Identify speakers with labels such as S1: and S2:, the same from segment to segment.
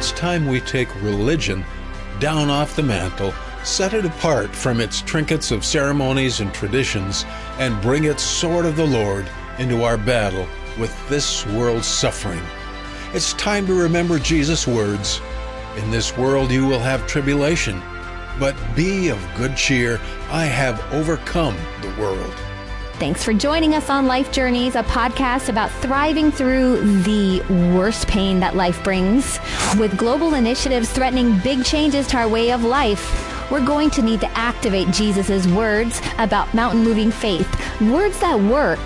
S1: It's time we take religion down off the mantle, set it apart from its trinkets of ceremonies and traditions, and bring its sword of the Lord into our battle with this world's suffering. It's time to remember Jesus' words In this world you will have tribulation, but be of good cheer. I have overcome the world.
S2: Thanks for joining us on Life Journeys, a podcast about thriving through the worst pain that life brings. With global initiatives threatening big changes to our way of life, we're going to need to activate Jesus' words about mountain moving faith. Words That Work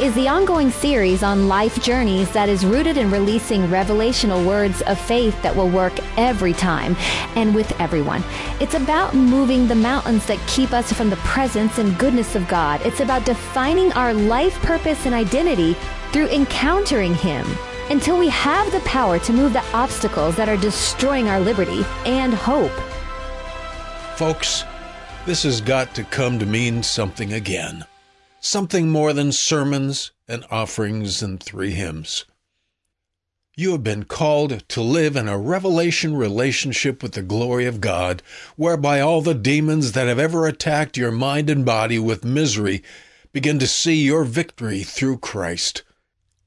S2: is the ongoing series on life journeys that is rooted in releasing revelational words of faith that will work every time and with everyone. It's about moving the mountains that keep us from the presence and goodness of God. It's about defining our life purpose and identity through encountering Him until we have the power to move the obstacles that are destroying our liberty and hope.
S1: Folks, this has got to come to mean something again. Something more than sermons and offerings and three hymns. You have been called to live in a revelation relationship with the glory of God, whereby all the demons that have ever attacked your mind and body with misery begin to see your victory through Christ.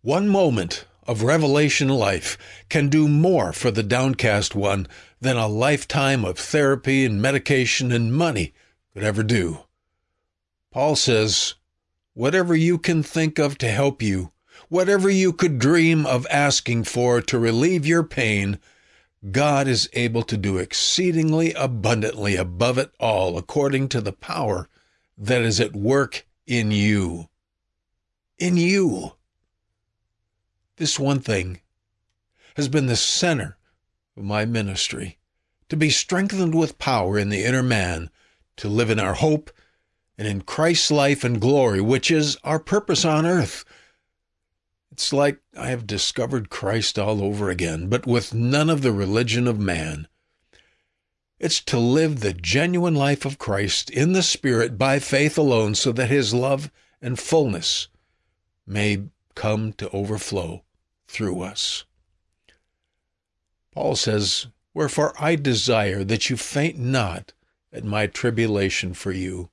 S1: One moment of revelation life can do more for the downcast one than a lifetime of therapy and medication and money could ever do. Paul says, Whatever you can think of to help you, whatever you could dream of asking for to relieve your pain, God is able to do exceedingly abundantly above it all according to the power that is at work in you. In you. This one thing has been the center of my ministry to be strengthened with power in the inner man, to live in our hope and in Christ's life and glory, which is our purpose on earth. It's like I have discovered Christ all over again, but with none of the religion of man. It's to live the genuine life of Christ in the Spirit by faith alone, so that His love and fullness may come to overflow through us. Paul says, Wherefore I desire that you faint not at my tribulation for you,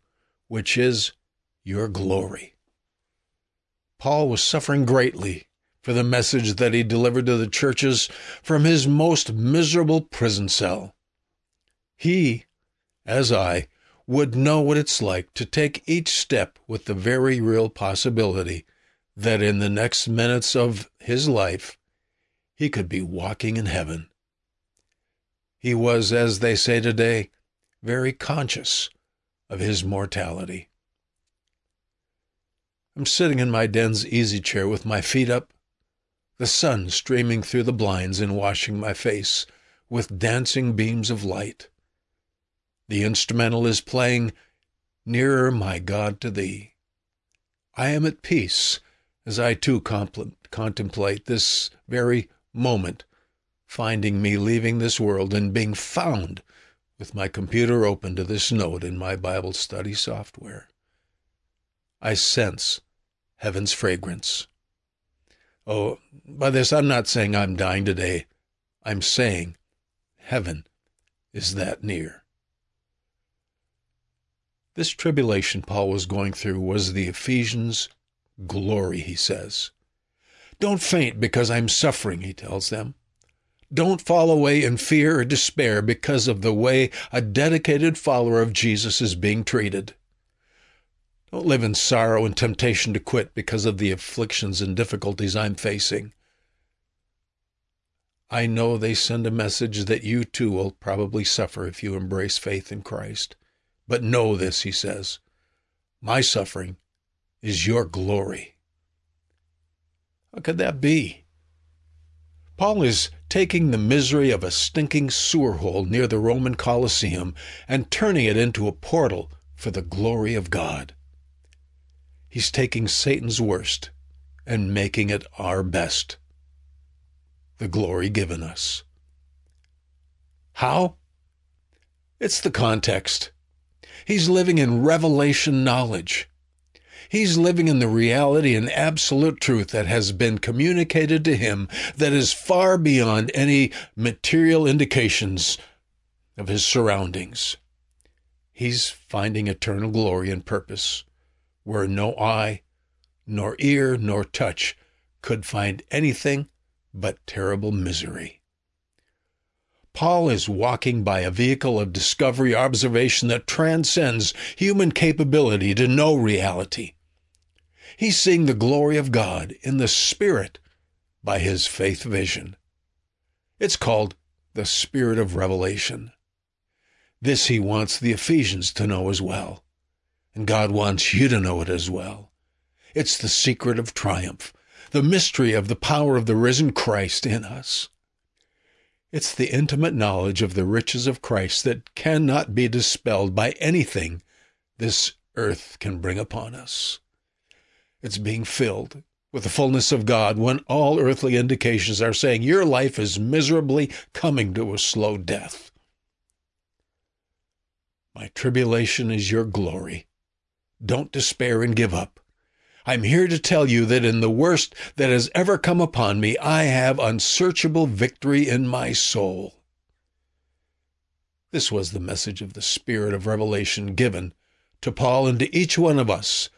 S1: which is your glory. Paul was suffering greatly for the message that he delivered to the churches from his most miserable prison cell. He, as I, would know what it's like to take each step with the very real possibility that in the next minutes of his life he could be walking in heaven. He was, as they say today, very conscious of his mortality. I'm sitting in my den's easy chair with my feet up, the sun streaming through the blinds and washing my face with dancing beams of light. The instrumental is playing Nearer, my God, to Thee. I am at peace as I too contemplate this very moment finding me leaving this world and being found with my computer open to this note in my Bible study software. I sense heaven's fragrance. Oh, by this I'm not saying I'm dying today. I'm saying heaven is that near. This tribulation Paul was going through was the Ephesians' glory, he says. Don't faint because I'm suffering, he tells them. Don't fall away in fear or despair because of the way a dedicated follower of Jesus is being treated. Don't live in sorrow and temptation to quit because of the afflictions and difficulties I'm facing. I know they send a message that you too will probably suffer if you embrace faith in Christ. But know this, he says, my suffering is your glory. How could that be? Paul is taking the misery of a stinking sewer hole near the Roman Colosseum and turning it into a portal for the glory of God. He's taking Satan's worst and making it our best. The glory given us. How? It's the context. He's living in revelation knowledge. He's living in the reality and absolute truth that has been communicated to him that is far beyond any material indications of his surroundings. He's finding eternal glory and purpose where no eye, nor ear, nor touch could find anything but terrible misery. Paul is walking by a vehicle of discovery observation that transcends human capability to know reality. He's seeing the glory of God in the Spirit by his faith vision. It's called the Spirit of Revelation. This he wants the Ephesians to know as well. And God wants you to know it as well. It's the secret of triumph, the mystery of the power of the risen Christ in us. It's the intimate knowledge of the riches of Christ that cannot be dispelled by anything this earth can bring upon us. It's being filled with the fullness of God when all earthly indications are saying your life is miserably coming to a slow death. My tribulation is your glory. Don't despair and give up. I'm here to tell you that in the worst that has ever come upon me, I have unsearchable victory in my soul. This was the message of the Spirit of revelation given to Paul and to each one of us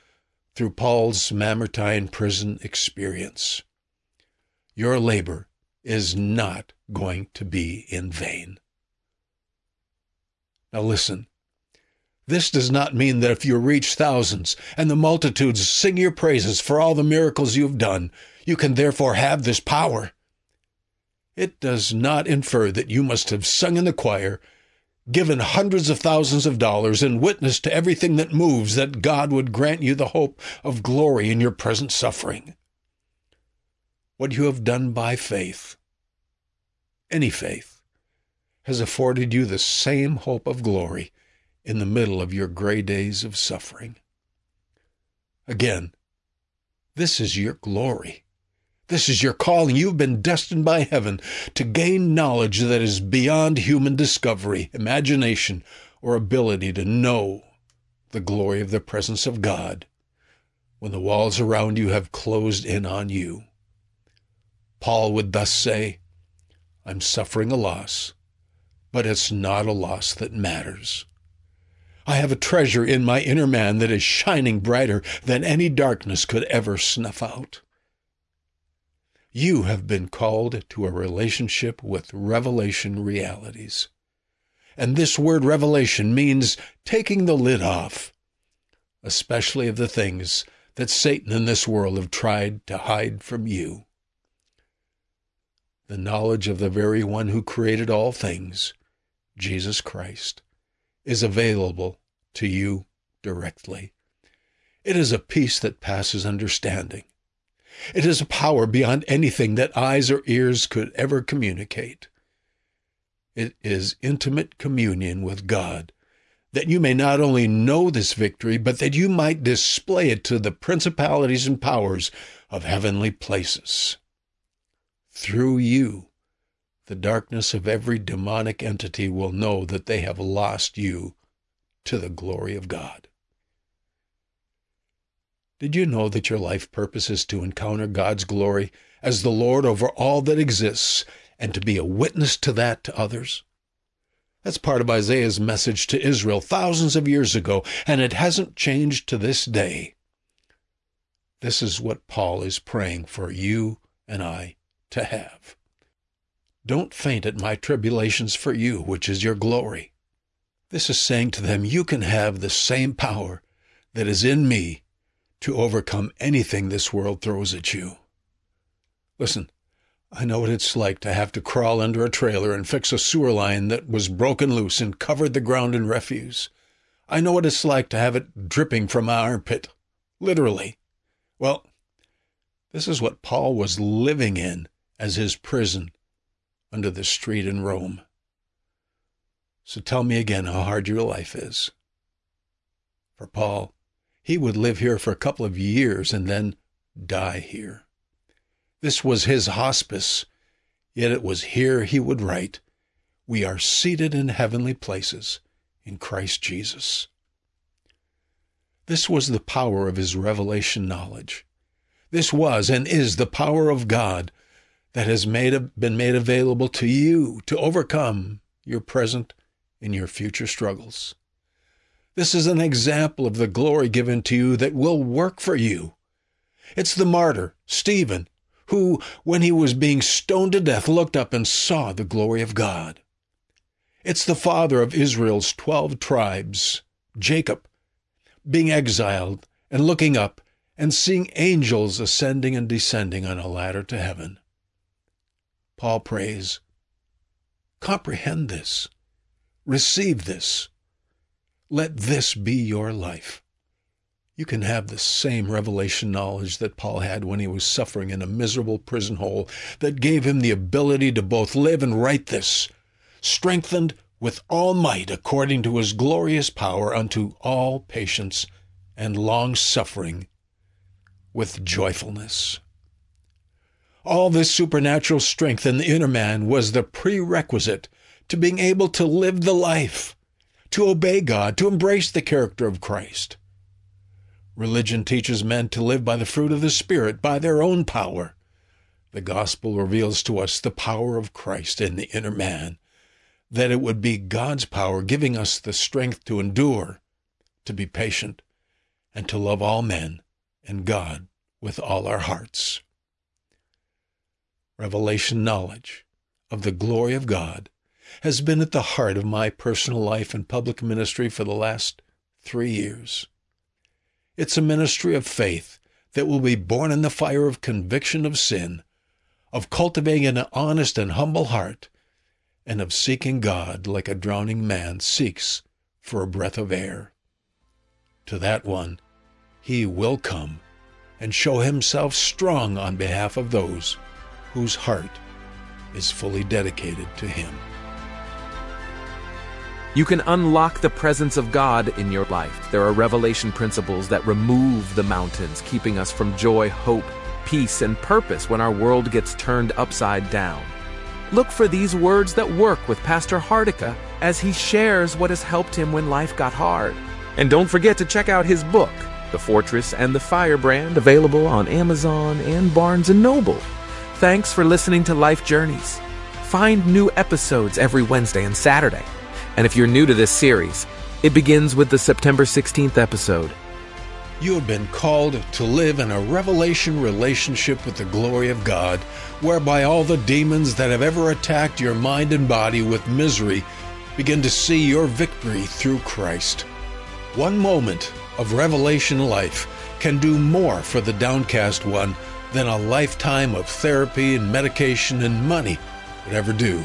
S1: through Paul's Mamertine prison experience. Your labor is not going to be in vain. Now listen, this does not mean that if you reach thousands and the multitudes sing your praises for all the miracles you have done, you can therefore have this power. It does not infer that you must have sung in the choir, given hundreds of thousands of dollars, and witness to everything that moves that God would grant you the hope of glory in your present suffering. What you have done by faith, any faith, has afforded you the same hope of glory in the middle of your gray days of suffering. Again, this is your glory. This is your calling. You've been destined by heaven to gain knowledge that is beyond human discovery, imagination, or ability to know the glory of the presence of God when the walls around you have closed in on you. Paul would thus say, I'm suffering a loss, but it's not a loss that matters. I have a treasure in my inner man that is shining brighter than any darkness could ever snuff out. You have been called to a relationship with revelation realities. And this word revelation means taking the lid off, especially of the things that Satan and this world have tried to hide from you. The knowledge of the very one who created all things, Jesus Christ is available to you directly. It is a peace that passes understanding. It is a power beyond anything that eyes or ears could ever communicate. It is intimate communion with God, that you may not only know this victory, but that you might display it to the principalities and powers of heavenly places. Through you, the darkness of every demonic entity will know that they have lost you to the glory of God. Did you know that your life purpose is to encounter God's glory as the Lord over all that exists and to be a witness to that to others? That's part of Isaiah's message to Israel thousands of years ago, and it hasn't changed to this day. This is what Paul is praying for you and I to have. Don't faint at my tribulations for you, which is your glory. This is saying to them, you can have the same power that is in me to overcome anything this world throws at you. Listen, I know what it's like to have to crawl under a trailer and fix a sewer line that was broken loose and covered the ground in refuse. I know what it's like to have it dripping from my armpit, literally. Well, this is what Paul was living in as his prison under the street in Rome. So tell me again how hard your life is. For Paul, he would live here for a couple of years and then die here. This was his hospice, yet it was here he would write, We are seated in heavenly places in Christ Jesus. This was the power of his revelation knowledge. This was and is the power of God that has made, been made available to you to overcome your present and your future struggles. This is an example of the glory given to you that will work for you. It's the martyr, Stephen, who, when he was being stoned to death, looked up and saw the glory of God. It's the father of Israel's twelve tribes, Jacob, being exiled and looking up and seeing angels ascending and descending on a ladder to heaven. Paul prays, comprehend this, receive this, let this be your life. You can have the same revelation knowledge that Paul had when he was suffering in a miserable prison hole that gave him the ability to both live and write this, strengthened with all might according to his glorious power unto all patience and long suffering with joyfulness. All this supernatural strength in the inner man was the prerequisite to being able to live the life to obey God, to embrace the character of Christ. Religion teaches men to live by the fruit of the Spirit, by their own power. The gospel reveals to us the power of Christ in the inner man, that it would be God's power giving us the strength to endure, to be patient, and to love all men and God with all our hearts. Revelation knowledge of the glory of God has been at the heart of my personal life and public ministry for the last three years. It's a ministry of faith that will be born in the fire of conviction of sin, of cultivating an honest and humble heart, and of seeking God like a drowning man seeks for a breath of air. To that one, he will come and show himself strong on behalf of those whose heart is fully dedicated to him.
S3: You can unlock the presence of God in your life. There are revelation principles that remove the mountains, keeping us from joy, hope, peace, and purpose when our world gets turned upside down. Look for these words that work with Pastor Hardica as he shares what has helped him when life got hard. And don't forget to check out his book, The Fortress and the Firebrand, available on Amazon and Barnes & Noble. Thanks for listening to Life Journeys. Find new episodes every Wednesday and Saturday. And if you're new to this series, it begins with the September 16th episode.
S1: You have been called to live in a revelation relationship with the glory of God, whereby all the demons that have ever attacked your mind and body with misery begin to see your victory through Christ. One moment of revelation life can do more for the downcast one than a lifetime of therapy and medication and money would ever do.